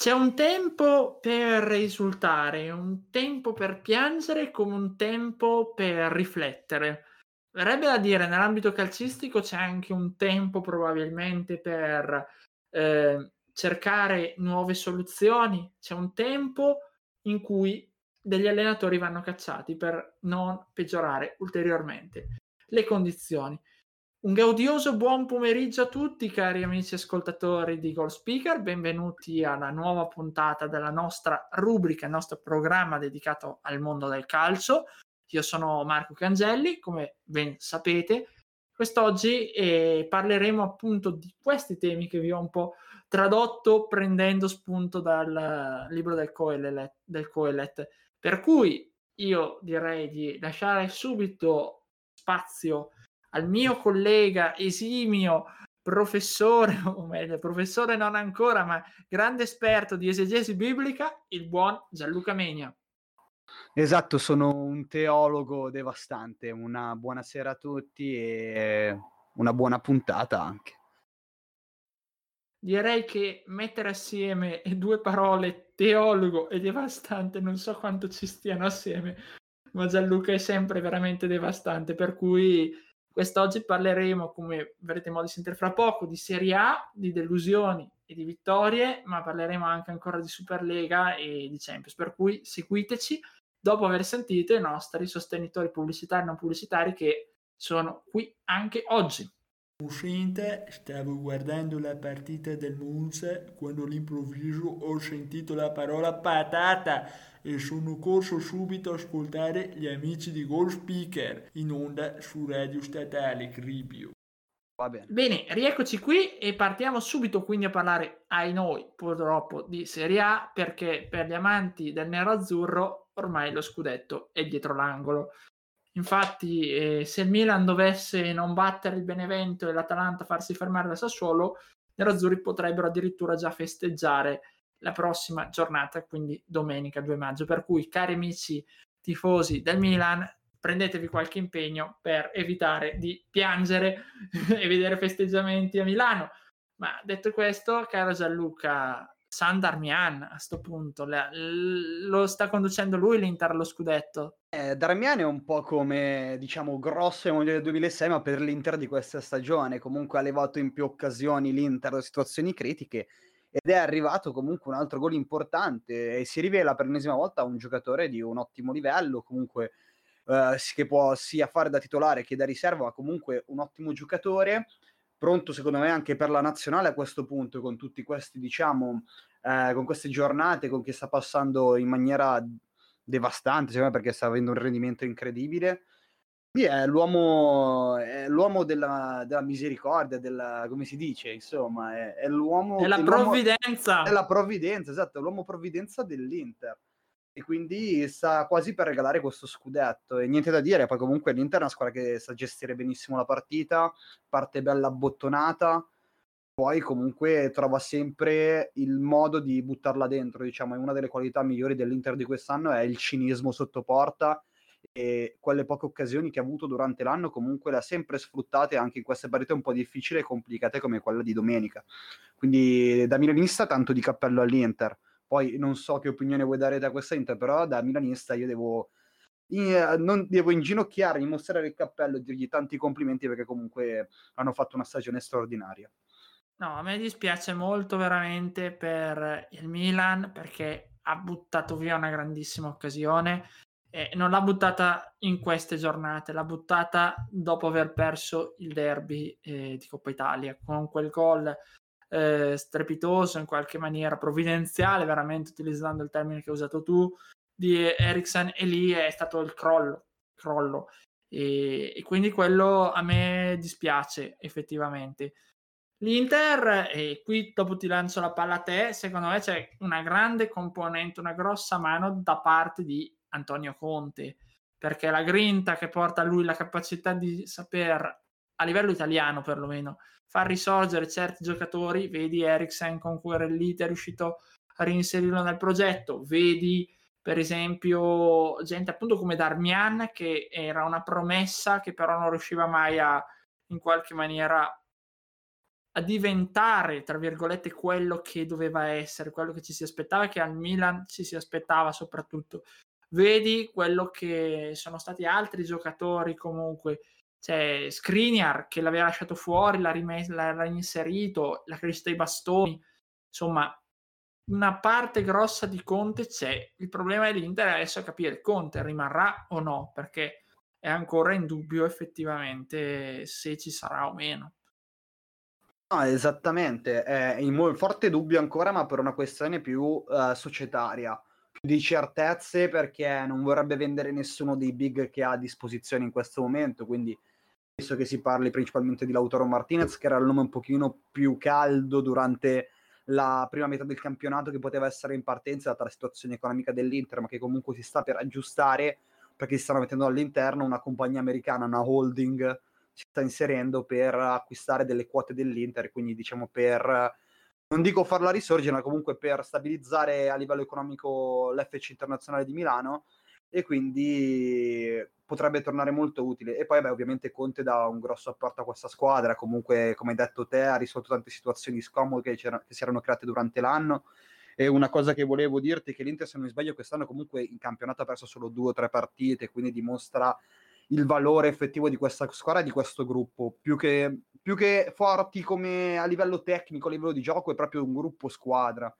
C'è un tempo per esultare, un tempo per piangere come un tempo per riflettere. Verrebbe da dire, nell'ambito calcistico c'è anche un tempo probabilmente per eh, cercare nuove soluzioni, c'è un tempo in cui degli allenatori vanno cacciati per non peggiorare ulteriormente le condizioni. Un gaudioso buon pomeriggio a tutti cari amici ascoltatori di Goal Speaker, benvenuti alla nuova puntata della nostra rubrica, il nostro programma dedicato al mondo del calcio. Io sono Marco Cangelli, come ben sapete. Quest'oggi eh, parleremo appunto di questi temi che vi ho un po' tradotto prendendo spunto dal libro del Coelet, del Coelet. Per cui io direi di lasciare subito spazio al mio collega esimio professore, o meglio, professore non ancora, ma grande esperto di esegesi biblica, il buon Gianluca Megna. Esatto, sono un teologo devastante. Una buona sera a tutti e una buona puntata anche. Direi che mettere assieme due parole, teologo e devastante, non so quanto ci stiano assieme, ma Gianluca è sempre veramente devastante, per cui Quest'oggi parleremo, come avrete modo di sentire fra poco, di Serie A, di delusioni e di vittorie, ma parleremo anche ancora di Superlega e di Champions. Per cui seguiteci dopo aver sentito i nostri sostenitori pubblicitari e non pubblicitari che sono qui anche oggi. Uscente, stavo guardando la partita del Monza quando all'improvviso ho sentito la parola patata e sono corso subito a ascoltare gli amici di Gold Speaker in onda su Radio Statale Cribio. Va bene. bene, rieccoci qui e partiamo subito quindi a parlare ai noi purtroppo di Serie A perché per gli amanti del nero-azzurro ormai lo scudetto è dietro l'angolo. Infatti, eh, se il Milan dovesse non battere il Benevento e l'Atalanta farsi fermare da Sassuolo, i nerazzurri potrebbero addirittura già festeggiare la prossima giornata, quindi domenica 2 maggio. Per cui, cari amici tifosi del Milan, prendetevi qualche impegno per evitare di piangere e vedere festeggiamenti a Milano. Ma detto questo, caro Gianluca, San Darmian a questo punto, lo sta conducendo lui l'Inter allo scudetto? Eh, Darmian è un po' come, diciamo, grosso ai mondiali del 2006, ma per l'Inter di questa stagione. Comunque ha levato in più occasioni l'Inter da situazioni critiche ed è arrivato comunque un altro gol importante e si rivela per l'ennesima volta un giocatore di un ottimo livello, comunque eh, che può sia fare da titolare che da riserva, ma comunque un ottimo giocatore pronto secondo me anche per la nazionale a questo punto, con tutti questi, diciamo, eh, con queste giornate, con chi sta passando in maniera devastante, secondo me, perché sta avendo un rendimento incredibile. Sì, è l'uomo, è l'uomo della, della, misericordia, della, come si dice, insomma, è, è l'uomo... Della è provvidenza! È la provvidenza, esatto, è l'uomo provvidenza dell'Inter e quindi sta quasi per regalare questo scudetto e niente da dire, poi comunque l'Inter è una squadra che sa gestire benissimo la partita, parte bella abbottonata, poi comunque trova sempre il modo di buttarla dentro, diciamo, è una delle qualità migliori dell'Inter di quest'anno è il cinismo sotto porta e quelle poche occasioni che ha avuto durante l'anno comunque le ha sempre sfruttate anche in queste partite un po' difficili e complicate come quella di domenica. Quindi da milanista tanto di cappello all'Inter. Poi non so che opinione vuoi dare da questa Inter, però da milanista io devo, in, non devo inginocchiare, mostrare il cappello e dirgli tanti complimenti perché comunque hanno fatto una stagione straordinaria. No, a me dispiace molto veramente per il Milan perché ha buttato via una grandissima occasione e non l'ha buttata in queste giornate, l'ha buttata dopo aver perso il derby eh, di Coppa Italia con quel gol eh, strepitoso, in qualche maniera provvidenziale, veramente utilizzando il termine che hai usato tu, di Eriksen e lì è stato il crollo. crollo. E, e, quindi quello a me dispiace effettivamente. L'Inter, e qui dopo ti lancio la palla a te, secondo me c'è una grande componente, una grossa mano da parte di Antonio Conte, perché la grinta che porta a lui la capacità di saper, a livello italiano perlomeno, far risorgere certi giocatori, vedi Eriksen con cui Relite è riuscito a reinserirlo nel progetto, vedi per esempio gente appunto come Darmian che era una promessa che però non riusciva mai a in qualche maniera a diventare, tra virgolette, quello che doveva essere, quello che ci si aspettava, che al Milan ci si aspettava soprattutto. Vedi quello che sono stati altri giocatori comunque, cioè, Skriniar che l'aveva lasciato fuori, l'ha, rimesso, l'ha reinserito, la crescita dei bastoni, insomma una parte grossa di Conte c'è. Il problema è l'Inter adesso capire Conte rimarrà o no, perché è ancora in dubbio effettivamente se ci sarà o meno. No, esattamente, è in forte dubbio ancora, ma per una questione più uh, societaria, di certezze, perché non vorrebbe vendere nessuno dei big che ha a disposizione in questo momento, quindi penso che si parli principalmente di Lautaro Martinez, che era il nome un pochino più caldo durante la prima metà del campionato, che poteva essere in partenza data la situazione economica dell'Inter, ma che comunque si sta per aggiustare, perché si stanno mettendo all'interno una compagnia americana, una holding, si sta inserendo per acquistare delle quote dell'Inter, quindi diciamo per non dico farla risorgere, ma comunque per stabilizzare a livello economico l'FC internazionale di Milano e quindi potrebbe tornare molto utile. E poi, beh, ovviamente Conte dà un grosso apporto a questa squadra, comunque, come hai detto te, ha risolto tante situazioni scomode che, che si erano create durante l'anno. E una cosa che volevo dirti è che l'Inter, se non mi sbaglio, quest'anno comunque in campionato ha perso solo due o tre partite, quindi dimostra il valore effettivo di questa squadra e di questo gruppo. Più che, più che forti come a livello tecnico, a livello di gioco, è proprio un gruppo squadra.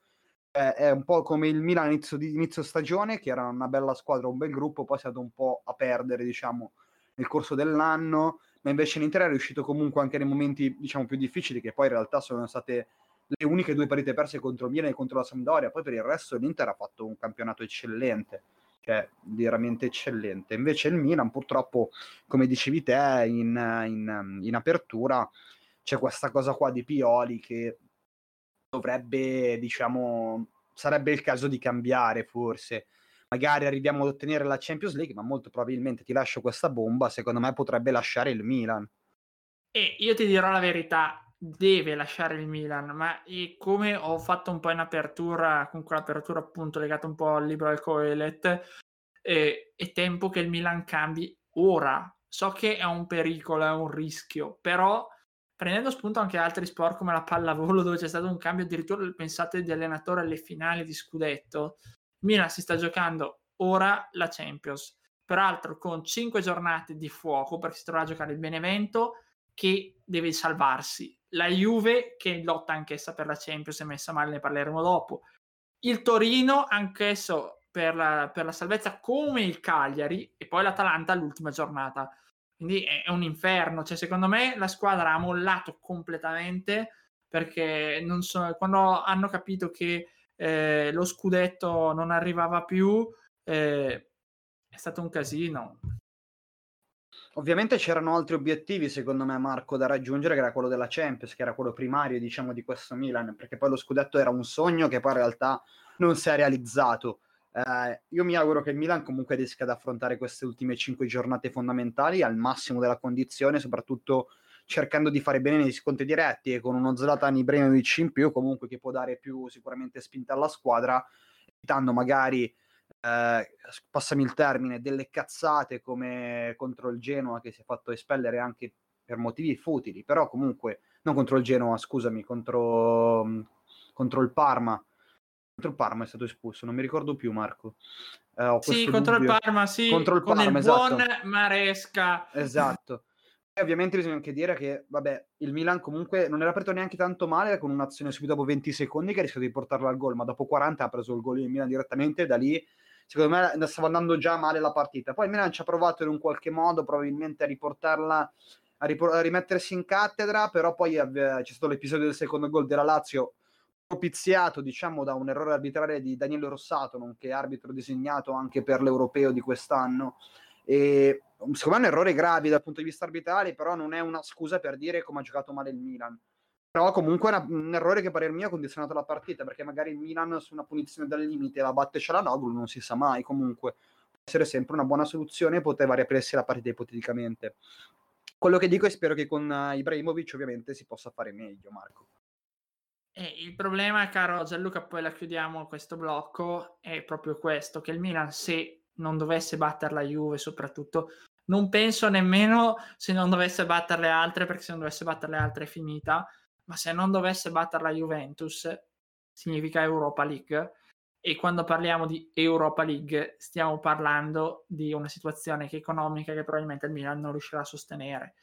È, è un po' come il Milan inizio, inizio stagione, che era una bella squadra, un bel gruppo, poi è stato un po' a perdere, diciamo, nel corso dell'anno, ma invece l'Inter è riuscito comunque anche nei momenti, diciamo, più difficili, che poi in realtà sono state le uniche due partite perse contro il Milan e contro la Sampdoria, poi per il resto l'Inter ha fatto un campionato eccellente cioè veramente eccellente. Invece il Milan, purtroppo, come dicevi te in, in, in apertura, c'è questa cosa qua di Pioli che dovrebbe, diciamo, sarebbe il caso di cambiare forse. Magari arriviamo ad ottenere la Champions League, ma molto probabilmente ti lascio questa bomba, secondo me potrebbe lasciare il Milan. E io ti dirò la verità, deve lasciare il Milan, ma come ho fatto un po' in apertura, con quell'apertura appunto legata un po' al libro del Coelet, eh, è tempo che il Milan cambi ora. So che è un pericolo, è un rischio, però prendendo spunto anche altri sport come la pallavolo dove c'è stato un cambio addirittura pensate di allenatore alle finali di scudetto, Milan si sta giocando ora la Champions, peraltro con 5 giornate di fuoco perché si troverà a giocare il Benevento che deve salvarsi. La Juve che lotta anch'essa per la Champions è messa male, ne parleremo dopo. Il Torino anch'esso per la, per la salvezza come il Cagliari e poi l'Atalanta all'ultima giornata. Quindi è, è un inferno. Cioè, secondo me la squadra ha mollato completamente perché so, quando hanno capito che eh, lo scudetto non arrivava più eh, è stato un casino. Ovviamente c'erano altri obiettivi, secondo me, Marco, da raggiungere, che era quello della Champions, che era quello primario, diciamo, di questo Milan, perché poi lo scudetto era un sogno che poi in realtà non si è realizzato. Eh, io mi auguro che il Milan comunque riesca ad affrontare queste ultime cinque giornate fondamentali al massimo della condizione, soprattutto cercando di fare bene nei scontri diretti e con uno Zlatan Ibrahimovic in più, comunque che può dare più sicuramente spinta alla squadra, evitando magari eh, passami il termine, delle cazzate come contro il Genoa che si è fatto espellere anche per motivi futili, però comunque non contro il Genoa, scusami, contro, contro il Parma. Contro il Parma è stato espulso, non mi ricordo più Marco. Eh, sì, contro dubbio. il Parma, sì, contro il con Parma, il esatto. buon Maresca. Esatto. E ovviamente bisogna anche dire che, vabbè, il Milan comunque non era aperto neanche tanto male con un'azione subito dopo 20 secondi che ha rischiato di portarlo al gol, ma dopo 40 ha preso il gol in Milan direttamente da lì secondo me stava andando già male la partita. Poi il Milan ci ha provato in un qualche modo probabilmente a riportarla, a, ripor- a rimettersi in cattedra, però poi c'è stato l'episodio del secondo gol della Lazio propiziato diciamo da un errore arbitrale di Daniele Rossato, nonché arbitro designato anche per l'europeo di quest'anno. E secondo me è un errore grave dal punto di vista arbitrale, però non è una scusa per dire come ha giocato male il Milan. Però comunque una- un errore che a parer mio ha condizionato la partita, perché magari il Milan su una punizione dal limite la batte Cialanoglu, non si sa mai comunque. Può essere sempre una buona soluzione poteva riaprirsi la partita ipoteticamente. Quello che dico è spero che con eh, Ibrahimovic ovviamente si possa fare meglio, Marco. E il problema, caro Gianluca, poi la chiudiamo questo blocco, è proprio questo, che il Milan se non dovesse battere la Juve soprattutto, non penso nemmeno se non dovesse battere le altre, perché se non dovesse battere le altre è finita, ma se non dovesse battere la Juventus significa Europa League. E quando parliamo di Europa League stiamo parlando di una situazione che economica che probabilmente il Milan non riuscirà a sostenere.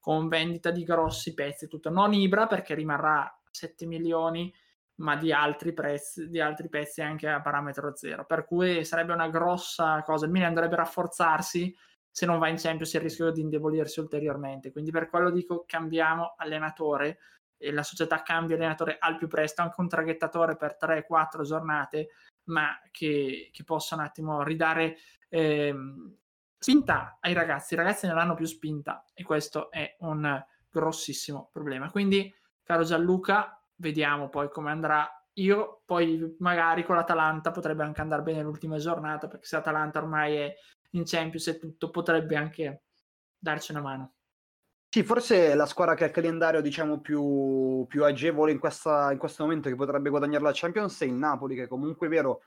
Con vendita di grossi pezzi tutto. Non Ibra perché rimarrà 7 milioni ma di altri, prezzi, di altri pezzi anche a parametro zero. Per cui sarebbe una grossa cosa. Il Milan dovrebbe rafforzarsi se non va in Champions il rischio di indebolirsi ulteriormente. Quindi per quello dico cambiamo allenatore e la società cambia allenatore al più presto, anche un traghettatore per 3-4 giornate, ma che, che possa un attimo ridare ehm, spinta ai ragazzi. I ragazzi non hanno più spinta e questo è un grossissimo problema. Quindi, caro Gianluca, vediamo poi come andrà. Io poi magari con l'Atalanta potrebbe anche andare bene l'ultima giornata, perché se l'Atalanta ormai è in Champions e tutto, potrebbe anche darci una mano. Sì, forse la squadra che ha il calendario diciamo più, più agevole in, questa, in questo momento che potrebbe guadagnare la Champions è il Napoli, che comunque è vero,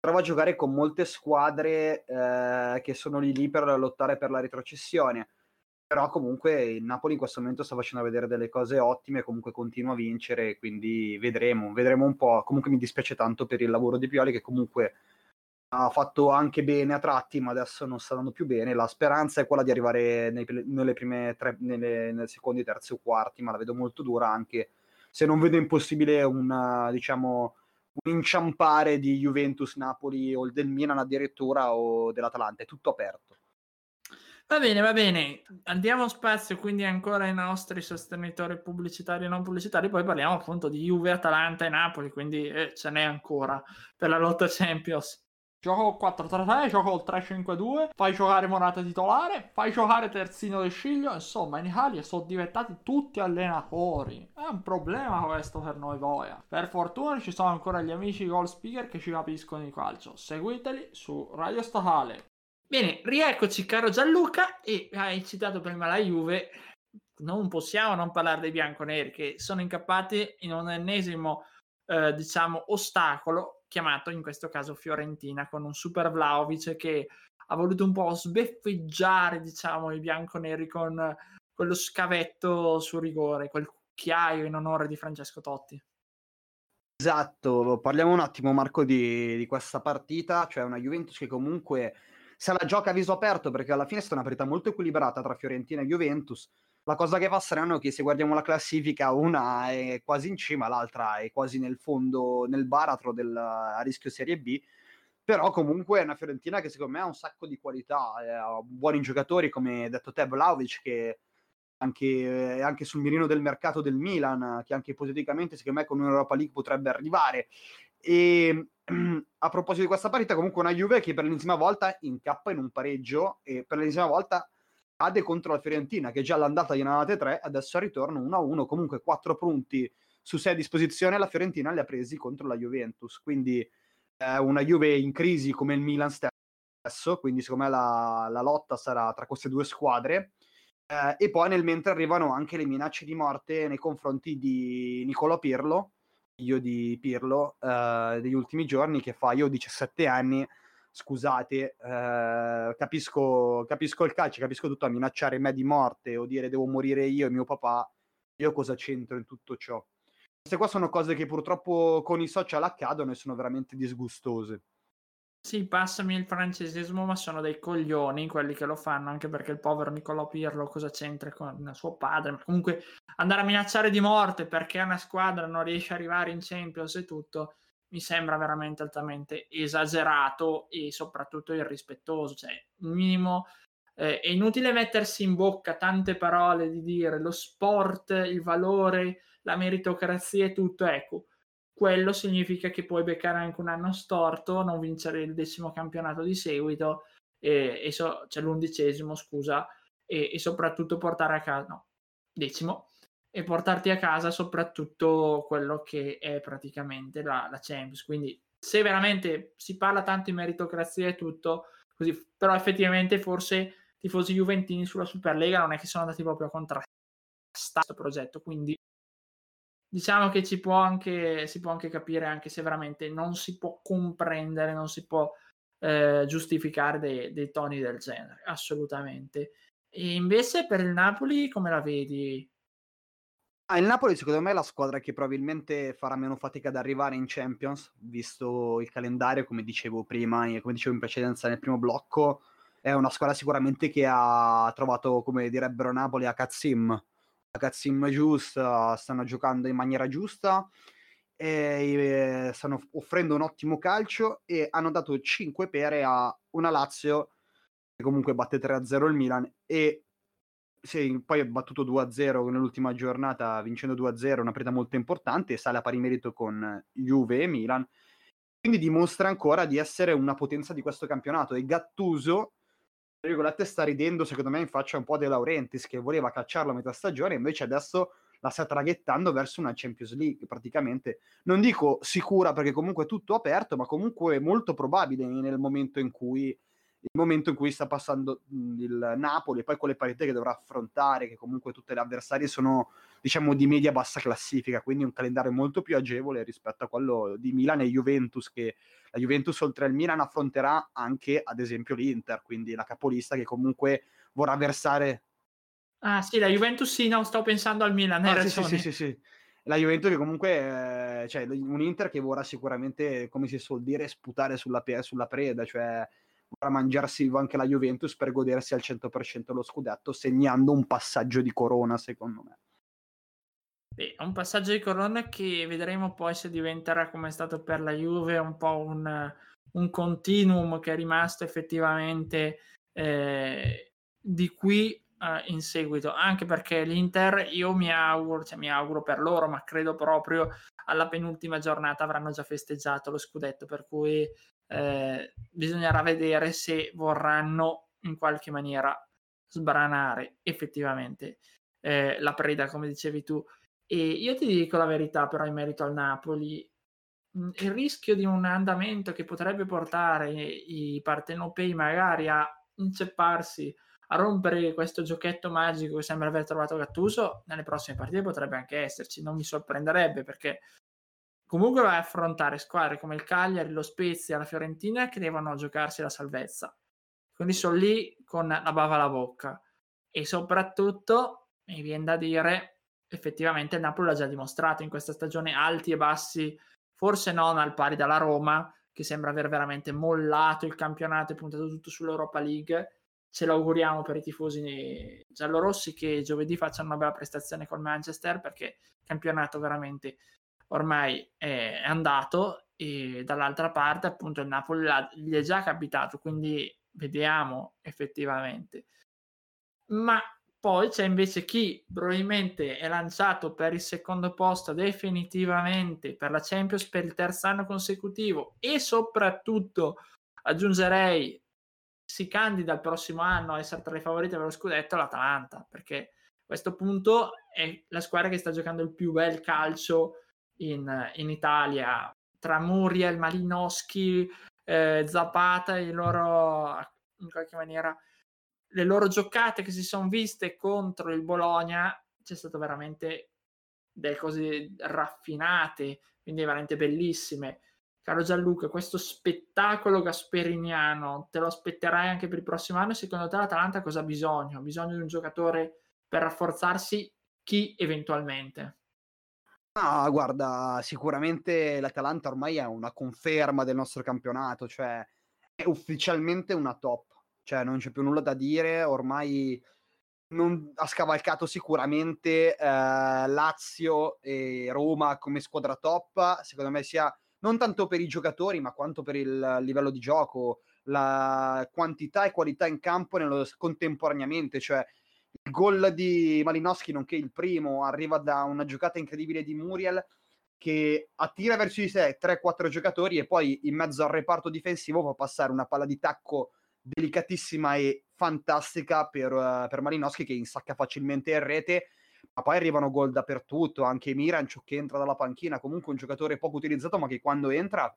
trova a giocare con molte squadre eh, che sono lì lì per lottare per la retrocessione. Però comunque il Napoli in questo momento sta facendo vedere delle cose ottime, comunque continua a vincere, quindi vedremo, vedremo un po'. Comunque mi dispiace tanto per il lavoro di Pioli che comunque ha fatto anche bene a tratti, ma adesso non sta andando più bene. La speranza è quella di arrivare nei, nelle prime tre, nelle, nelle secondi, terzi o quarti, ma la vedo molto dura anche se non vedo impossibile un, diciamo, un inciampare di Juventus, Napoli o del Milan addirittura o dell'Atalanta, è tutto aperto. Va bene, va bene. Andiamo spazio quindi ancora ai nostri sostenitori pubblicitari e non pubblicitari, poi parliamo appunto di Juve, Atalanta e Napoli, quindi eh, ce n'è ancora per la lotta Champions. Gioco 4-3-3, gioco il 3-5-2, fai giocare Morata titolare, fai giocare Terzino De Sciglio, insomma in Italia sono diventati tutti allenatori. È un problema questo per noi Voia. Per fortuna ci sono ancora gli amici goal speaker che ci capiscono di calcio. Seguiteli su Radio Statale. Bene, rieccoci caro Gianluca e hai citato prima la Juve. Non possiamo non parlare dei bianconeri che sono incappati in un ennesimo eh, diciamo ostacolo chiamato in questo caso Fiorentina con un super Vlaovic che ha voluto un po' sbeffeggiare diciamo i bianconeri con quello scavetto su rigore, quel cucchiaio in onore di Francesco Totti. Esatto, parliamo un attimo Marco di, di questa partita, cioè una Juventus che comunque se la gioca a viso aperto perché alla fine è stata una partita molto equilibrata tra Fiorentina e Juventus, la cosa che fa strano è che se guardiamo la classifica, una è quasi in cima, l'altra è quasi nel fondo, nel baratro del a rischio Serie B. Però comunque è una Fiorentina che secondo me ha un sacco di qualità, eh, ha buoni giocatori come detto te Vlaovic che anche, è anche sul mirino del mercato del Milan, che anche ipoteticamente secondo me con un'Europa League potrebbe arrivare. E a proposito di questa partita, comunque una Juve che per l'ennesima volta incappa in un pareggio e per l'ennesima volta cade contro la Fiorentina che già l'andata gliene avevate 3, adesso al ritorno 1-1, comunque 4 punti su 6 a disposizione, la Fiorentina li ha presi contro la Juventus, quindi eh, una Juve in crisi come il Milan stesso, quindi secondo me la, la lotta sarà tra queste due squadre. Eh, e poi nel mentre arrivano anche le minacce di morte nei confronti di Nicola Pirlo, figlio di Pirlo, eh, degli ultimi giorni, che fa io ho 17 anni, scusate, eh, capisco, capisco il calcio, capisco tutto, a minacciare me di morte o dire devo morire io e mio papà, io cosa c'entro in tutto ciò? Queste qua sono cose che purtroppo con i social accadono e sono veramente disgustose. Sì, passami il francesismo, ma sono dei coglioni quelli che lo fanno, anche perché il povero Niccolò Pirlo cosa c'entra con suo padre? Ma comunque andare a minacciare di morte perché una squadra non riesce ad arrivare in Champions e tutto, mi sembra veramente altamente esagerato e soprattutto irrispettoso. Cioè, minimo eh, è inutile mettersi in bocca tante parole di dire lo sport, il valore, la meritocrazia e tutto. Ecco, quello significa che puoi beccare anche un anno storto, non vincere il decimo campionato di seguito, e, e so, cioè l'undicesimo, scusa, e, e soprattutto portare a casa, no, decimo, e portarti a casa soprattutto quello che è praticamente la, la Champions. Quindi se veramente si parla tanto di meritocrazia e tutto, così, però effettivamente forse tifosi juventini sulla Superlega non è che sono andati proprio a contrastare questo progetto, quindi diciamo che ci può anche, si può anche capire anche se veramente non si può comprendere, non si può eh, giustificare dei, dei, toni del genere, assolutamente. E invece per il Napoli come la vedi? Ah, il Napoli secondo me è la squadra che probabilmente farà meno fatica ad arrivare in Champions, visto il calendario, come dicevo prima, e come dicevo in precedenza nel primo blocco, è una squadra sicuramente che ha trovato, come direbbero Napoli, a Katzim, a Katzim giusta, stanno giocando in maniera giusta, e stanno offrendo un ottimo calcio e hanno dato 5 pere a una Lazio che comunque batte 3-0 il Milan e sì, poi ha battuto 2-0 nell'ultima giornata, vincendo 2-0, una partita molto importante, sale a pari merito con Juve e Milan. Quindi dimostra ancora di essere una potenza di questo campionato. E Gattuso, tra virgolette, sta ridendo, secondo me, in faccia un po' De Laurentiis, che voleva cacciarlo a metà stagione, invece adesso la sta traghettando verso una Champions League, praticamente. Non dico sicura, perché comunque è tutto aperto, ma comunque molto probabile nel momento in cui il momento in cui sta passando il Napoli e poi con le partite che dovrà affrontare, che comunque tutte le avversarie sono diciamo di media bassa classifica, quindi un calendario molto più agevole rispetto a quello di Milan e Juventus, che la Juventus oltre al Milan affronterà anche ad esempio l'Inter, quindi la capolista che comunque vorrà versare... Ah sì, la Juventus sì, no, sto pensando al Milan, ah, sì, sì, sì, sì, sì. La Juventus che comunque, eh, cioè un Inter che vorrà sicuramente, come si suol dire, sputare sulla, sulla preda, cioè vorrà mangiarsi anche la Juventus per godersi al 100% lo scudetto, segnando un passaggio di corona, secondo me. Beh, un passaggio di corona che vedremo poi se diventerà come è stato per la Juve un po' un, un continuum che è rimasto effettivamente eh, di qui eh, in seguito, anche perché l'Inter io mi auguro, cioè mi auguro per loro, ma credo proprio alla penultima giornata avranno già festeggiato lo scudetto, per cui eh, bisognerà vedere se vorranno in qualche maniera sbranare effettivamente eh, la preda, come dicevi tu. E io ti dico la verità, però, in merito al Napoli, il rischio di un andamento che potrebbe portare i partenopei magari a incepparsi, a rompere questo giochetto magico che sembra aver trovato Gattuso, nelle prossime partite potrebbe anche esserci. Non mi sorprenderebbe perché comunque vai a affrontare squadre come il Cagliari, lo Spezia, la Fiorentina che devono giocarsi la salvezza. Quindi sono lì con la bava alla bocca. E soprattutto, mi viene da dire, effettivamente il Napoli l'ha già dimostrato in questa stagione, alti e bassi, forse non al pari della Roma, che sembra aver veramente mollato il campionato e puntato tutto sull'Europa League. Ce l'auguriamo per i tifosi giallorossi che giovedì facciano una bella prestazione col Manchester perché il campionato veramente ormai è andato e dall'altra parte appunto il Napoli gli è già capitato, quindi vediamo effettivamente. Ma poi c'è invece chi probabilmente è lanciato per il secondo posto definitivamente per la Champions per il terzo anno consecutivo e soprattutto aggiungerei si candida il prossimo anno a essere tra i favoriti per lo scudetto l'Atalanta perché a questo punto è la squadra che sta giocando il più bel calcio in, in Italia tra Muriel, Malinowski, eh, Zapata e loro in qualche maniera le loro giocate che si sono viste contro il Bologna c'è stato veramente delle cose raffinate quindi veramente bellissime caro Gianluca questo spettacolo gasperiniano te lo aspetterai anche per il prossimo anno secondo te l'Atalanta cosa ha bisogno? ha bisogno di un giocatore per rafforzarsi chi eventualmente? Ah, guarda, sicuramente l'Atalanta ormai è una conferma del nostro campionato, cioè è ufficialmente una top, cioè non c'è più nulla da dire, ormai non, ha scavalcato sicuramente eh, Lazio e Roma come squadra top, secondo me sia non tanto per i giocatori, ma quanto per il livello di gioco, la quantità e qualità in campo nello, contemporaneamente, cioè gol di Malinowski, nonché il primo, arriva da una giocata incredibile di Muriel che attira verso di sé 3-4 giocatori e poi in mezzo al reparto difensivo fa passare una palla di tacco delicatissima e fantastica per, uh, per Malinowski che insacca facilmente in rete ma poi arrivano gol dappertutto, anche Miranchuk che entra dalla panchina, comunque un giocatore poco utilizzato, ma che quando entra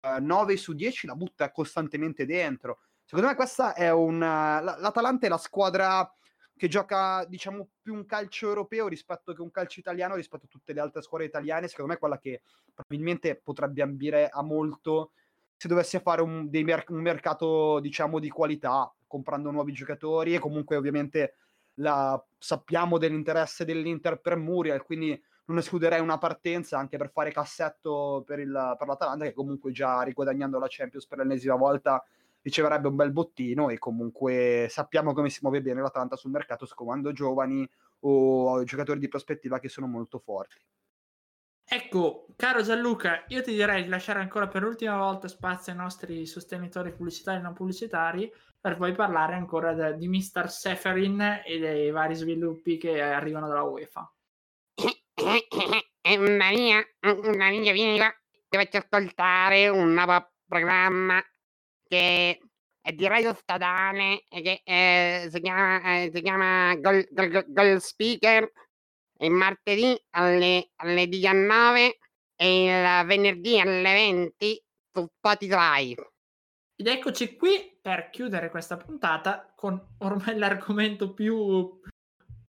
eh, 9 su 10 la butta costantemente dentro. Secondo me questa è un... L'Atalanta è la squadra che gioca, diciamo, più un calcio europeo rispetto che un calcio italiano rispetto a tutte le altre squadre italiane. Secondo me è quella che probabilmente potrebbe ambire a molto se dovesse fare un, mer- un mercato, diciamo, di qualità, comprando nuovi giocatori e comunque ovviamente la, sappiamo dell'interesse dell'Inter per Muriel, quindi non escluderei una partenza anche per fare cassetto per, il, per l'Atalanta che comunque già riguadagnando la Champions per l'ennesima volta riceverebbe un bel bottino e comunque sappiamo come si muove bene l'Atalanta sul mercato scomando giovani o giocatori di prospettiva che sono molto forti. Ecco, caro Gianluca, io ti direi di lasciare ancora per l'ultima volta spazio ai nostri sostenitori pubblicitari e non pubblicitari per poi parlare ancora de, di Mr. Seferin e dei vari sviluppi che arrivano dalla UEFA. Maria, Maria, vieni qua, dovete ascoltare un nuovo programma che è di radio statale e che eh, si chiama, eh, si chiama Goal, Goal, Goal Speaker il martedì alle, alle 19 e il venerdì alle 20 su Spotify. Ed eccoci qui per chiudere questa puntata con ormai l'argomento più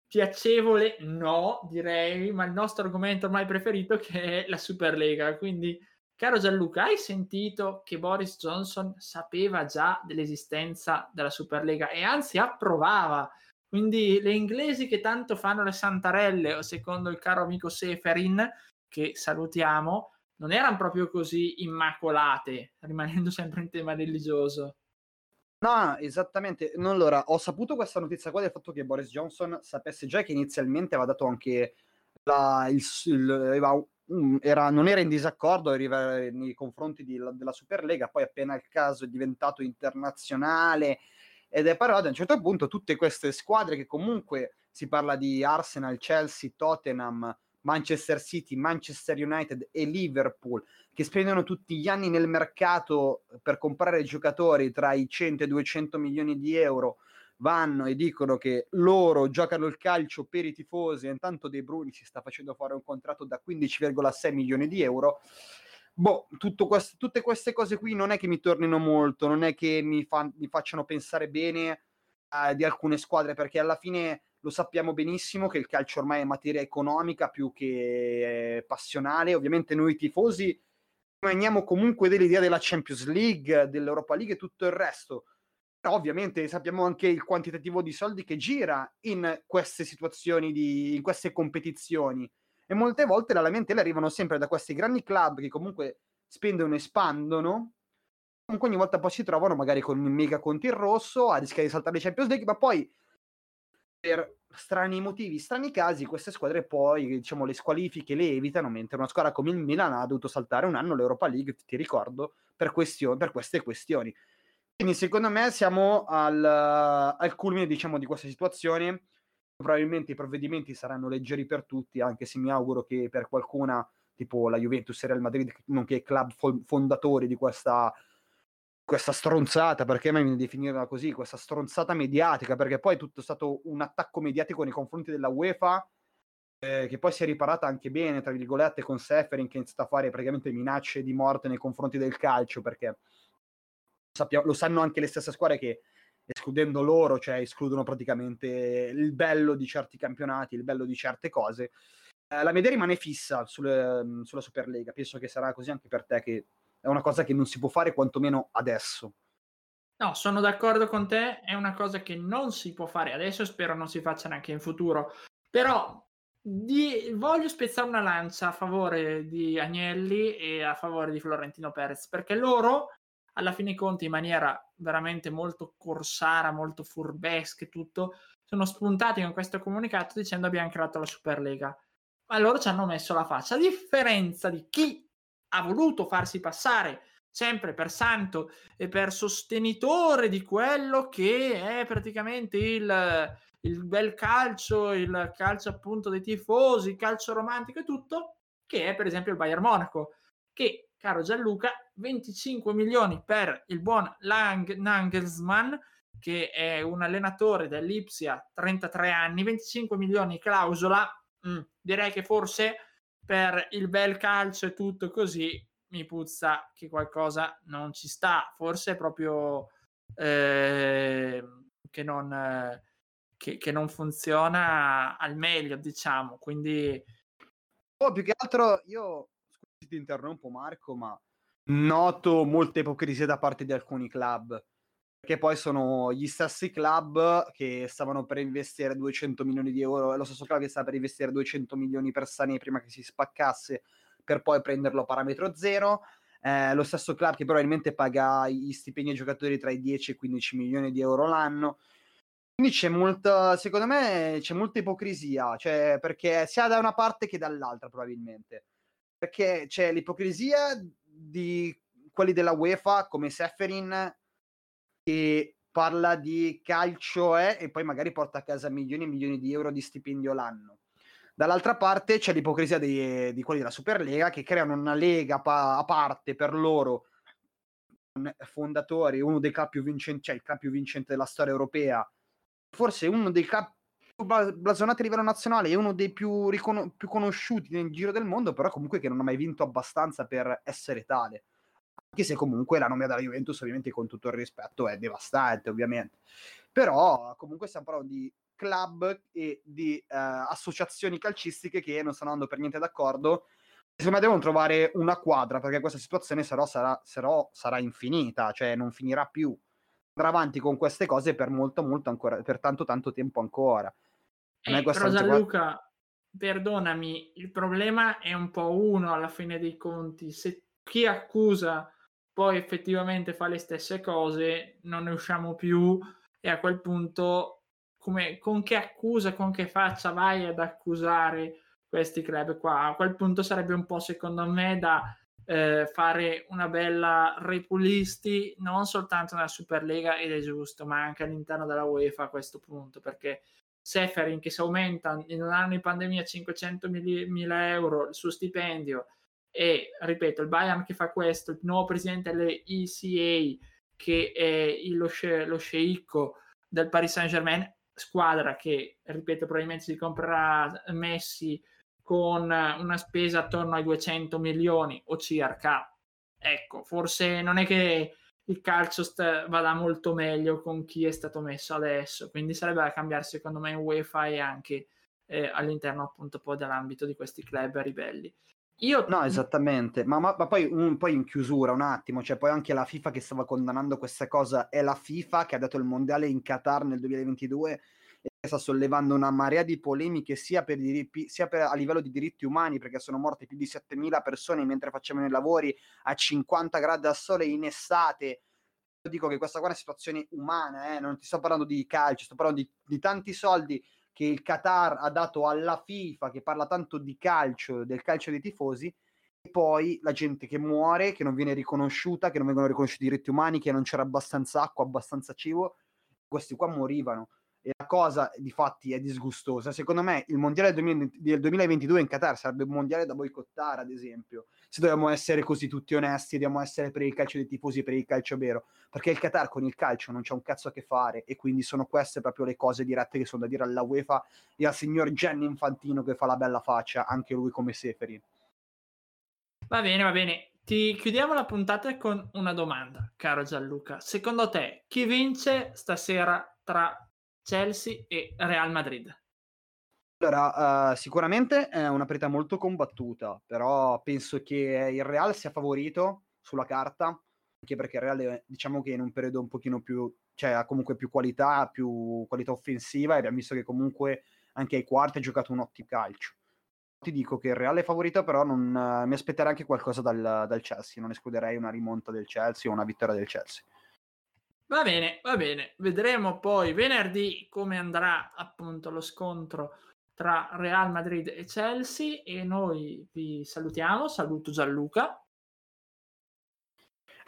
piacevole, no, direi, ma il nostro argomento ormai preferito che è la Superlega. Quindi Caro Gianluca, hai sentito che Boris Johnson sapeva già dell'esistenza della Superlega e anzi approvava? Quindi le inglesi che tanto fanno le santarelle, o secondo il caro amico Seferin, che salutiamo, non erano proprio così immacolate, rimanendo sempre in tema religioso. No, esattamente. No, allora, ho saputo questa notizia qua del fatto che Boris Johnson sapesse già che inizialmente aveva dato anche la, il, il, aveva era, non era in disaccordo nei confronti di, della Superlega, poi appena il caso è diventato internazionale ed è parlato a un certo punto tutte queste squadre che comunque si parla di Arsenal, Chelsea, Tottenham, Manchester City, Manchester United e Liverpool che spendono tutti gli anni nel mercato per comprare giocatori tra i 100 e i 200 milioni di euro vanno e dicono che loro giocano il calcio per i tifosi intanto De Bruni si sta facendo fare un contratto da 15,6 milioni di euro. Boh, questo, tutte queste cose qui non è che mi tornino molto, non è che mi, fa, mi facciano pensare bene eh, di alcune squadre, perché alla fine lo sappiamo benissimo che il calcio ormai è materia economica più che passionale. Ovviamente noi tifosi rimaniamo comunque dell'idea della Champions League, dell'Europa League e tutto il resto ovviamente sappiamo anche il quantitativo di soldi che gira in queste situazioni, di, in queste competizioni. E molte volte le lamentele arrivano sempre da questi grandi club che comunque spendono e espandono. Comunque ogni volta poi si trovano magari con un mega conto in rosso a rischiare di saltare le Champions League, ma poi per strani motivi, strani casi, queste squadre poi, diciamo, le squalifiche le evitano, mentre una squadra come il Milan ha dovuto saltare un anno l'Europa League, ti ricordo, per, question- per queste questioni. Quindi secondo me siamo al, al culmine diciamo, di questa situazione. Probabilmente i provvedimenti saranno leggeri per tutti, anche se mi auguro che per qualcuna, tipo la Juventus e Real Madrid, nonché club fondatori di questa, questa stronzata, perché me viene definirla così, questa stronzata mediatica, perché poi è tutto stato un attacco mediatico nei confronti della UEFA, eh, che poi si è riparata anche bene, tra virgolette, con Seferin, che ha iniziato a fare praticamente minacce di morte nei confronti del calcio, perché sappiamo, lo sanno anche le stesse squadre che escludendo loro, cioè escludono praticamente il bello di certi campionati, il bello di certe cose. Eh, la media rimane fissa sulle, mm, sulla Superlega, penso che sarà così anche per te, che è una cosa che non si può fare quantomeno adesso. No, sono d'accordo con te, è una cosa che non si può fare adesso spero non si faccia neanche in futuro. Però di... voglio spezzare una lancia a favore di Agnelli e a favore di Florentino Perez, perché loro alla fine dei conti in maniera veramente molto corsara, molto furbesca e tutto, sono spuntati con questo comunicato dicendo abbiamo creato la Superlega. Ma loro ci hanno messo la faccia, a differenza di chi ha voluto farsi passare sempre per santo e per sostenitore di quello che è praticamente il, il bel calcio, il calcio appunto dei tifosi, il calcio romantico e tutto, che è per esempio il Bayern Monaco, che caro Gianluca, 25 milioni per il buon Lang Nagelsmann che è un allenatore dell'Ipsia, 33 anni, 25 milioni clausola, mm, direi che forse per il bel calcio e tutto così mi puzza che qualcosa non ci sta, forse è proprio eh, che, non, che, che, non funziona al meglio, diciamo, quindi... Oh, più che altro io, ti interrompo Marco, ma noto molta ipocrisia da parte di alcuni club perché poi sono gli stessi club che stavano per investire 200 milioni di euro, lo stesso club che stava per investire 200 milioni per Sané prima che si spaccasse, per poi prenderlo a parametro zero. Eh, lo stesso club che probabilmente paga gli stipendi ai giocatori tra i 10 e i 15 milioni di euro l'anno. Quindi c'è molta, secondo me, c'è molta ipocrisia, cioè, perché sia da una parte che dall'altra probabilmente. Perché c'è l'ipocrisia di quelli della UEFA come Seferin che parla di calcio eh, e poi magari porta a casa milioni e milioni di euro di stipendio l'anno. Dall'altra parte c'è l'ipocrisia dei, di quelli della Superlega che creano una lega pa- a parte per loro fondatori, uno dei club più vincenti, cioè il club più vincente della storia europea, forse uno dei club blasonati a livello nazionale e uno dei più, ricon- più conosciuti nel giro del mondo, però comunque che non ha mai vinto abbastanza per essere tale. Anche se comunque la nomina della Juventus ovviamente con tutto il rispetto è devastante ovviamente. Però comunque stiamo parlando di club e di eh, associazioni calcistiche che non stanno andando per niente d'accordo. Secondo me devono trovare una quadra perché questa situazione sarà, sarà, sarà, sarà infinita cioè non finirà più andrà avanti con queste cose per molto molto ancora per tanto tanto tempo ancora eh, però Gianluca perdonami il problema è un po' uno alla fine dei conti se chi accusa poi effettivamente fa le stesse cose, non ne usciamo più e a quel punto come, con che accusa, con che faccia vai ad accusare questi club qua? A quel punto sarebbe un po' secondo me da eh, fare una bella repulisti non soltanto nella Superlega ed è giusto, ma anche all'interno della UEFA a questo punto, perché Seferin che si aumenta in un anno di pandemia 500 mila euro il suo stipendio e ripeto il Bayern che fa questo, il nuovo presidente dell'ECA che è lo, sce, lo sceicco del Paris Saint Germain, squadra che ripeto probabilmente si comprerà Messi con una spesa attorno ai 200 milioni o circa. Ecco, forse non è che il calcio st- vada molto meglio con chi è stato messo adesso, quindi sarebbe da cambiare secondo me in UEFA e anche eh, all'interno appunto poi dell'ambito di questi club ribelli. Io... No, esattamente, ma, ma, ma poi, un, poi, in chiusura un attimo, cioè poi anche la FIFA che stava condannando questa cosa è la FIFA che ha dato il mondiale in Qatar nel 2022 e sta sollevando una marea di polemiche sia, per diritti, sia per, a livello di diritti umani perché sono morte più di 7.000 persone mentre facevano i lavori a 50 gradi al sole in estate. Io dico che questa qua è una situazione umana, eh? non ti sto parlando di calcio, sto parlando di, di tanti soldi che il Qatar ha dato alla FIFA, che parla tanto di calcio, del calcio dei tifosi, e poi la gente che muore, che non viene riconosciuta, che non vengono riconosciuti i diritti umani, che non c'era abbastanza acqua, abbastanza cibo, questi qua morivano e la cosa di fatti è disgustosa. Secondo me il mondiale del 2022 in Qatar sarebbe un mondiale da boicottare, ad esempio, se dobbiamo essere così tutti onesti, dobbiamo essere per il calcio dei tifosi, per il calcio vero, perché il Qatar con il calcio non c'è un cazzo a che fare e quindi sono queste proprio le cose dirette che sono da dire alla UEFA e al signor Gianni Infantino che fa la bella faccia, anche lui come Seferin. Va bene, va bene. Ti chiudiamo la puntata con una domanda, caro Gianluca. Secondo te chi vince stasera tra Chelsea e Real Madrid. Allora, uh, sicuramente è una partita molto combattuta, però penso che il Real sia favorito sulla carta, anche perché il Real è, diciamo che in un periodo un pochino più, cioè ha comunque più qualità, più qualità offensiva e abbiamo visto che comunque anche ai quarti ha giocato un ottimo calcio. Ti dico che il Real è favorito, però non, uh, mi aspetterei anche qualcosa dal, dal Chelsea, non escluderei una rimonta del Chelsea o una vittoria del Chelsea. Va bene, va bene. Vedremo poi venerdì come andrà appunto lo scontro tra Real Madrid e Chelsea e noi vi salutiamo. Saluto Gianluca.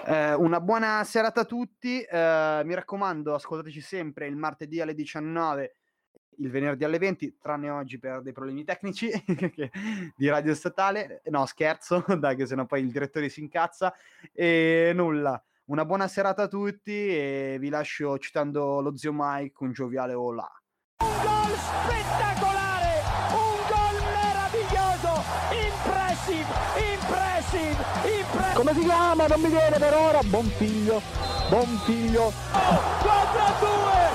Eh, una buona serata a tutti. Eh, mi raccomando, ascoltateci sempre il martedì alle 19 il venerdì alle 20, tranne oggi per dei problemi tecnici di radio statale. No, scherzo, dai, che sennò poi il direttore si incazza. E nulla Una buona serata a tutti e vi lascio citando lo zio Mike, un gioviale olà. Un gol spettacolare, un gol meraviglioso, impressive, impressive, impressive. Come si chiama? Non mi viene per ora. Buon figlio, buon figlio. 4 a 2,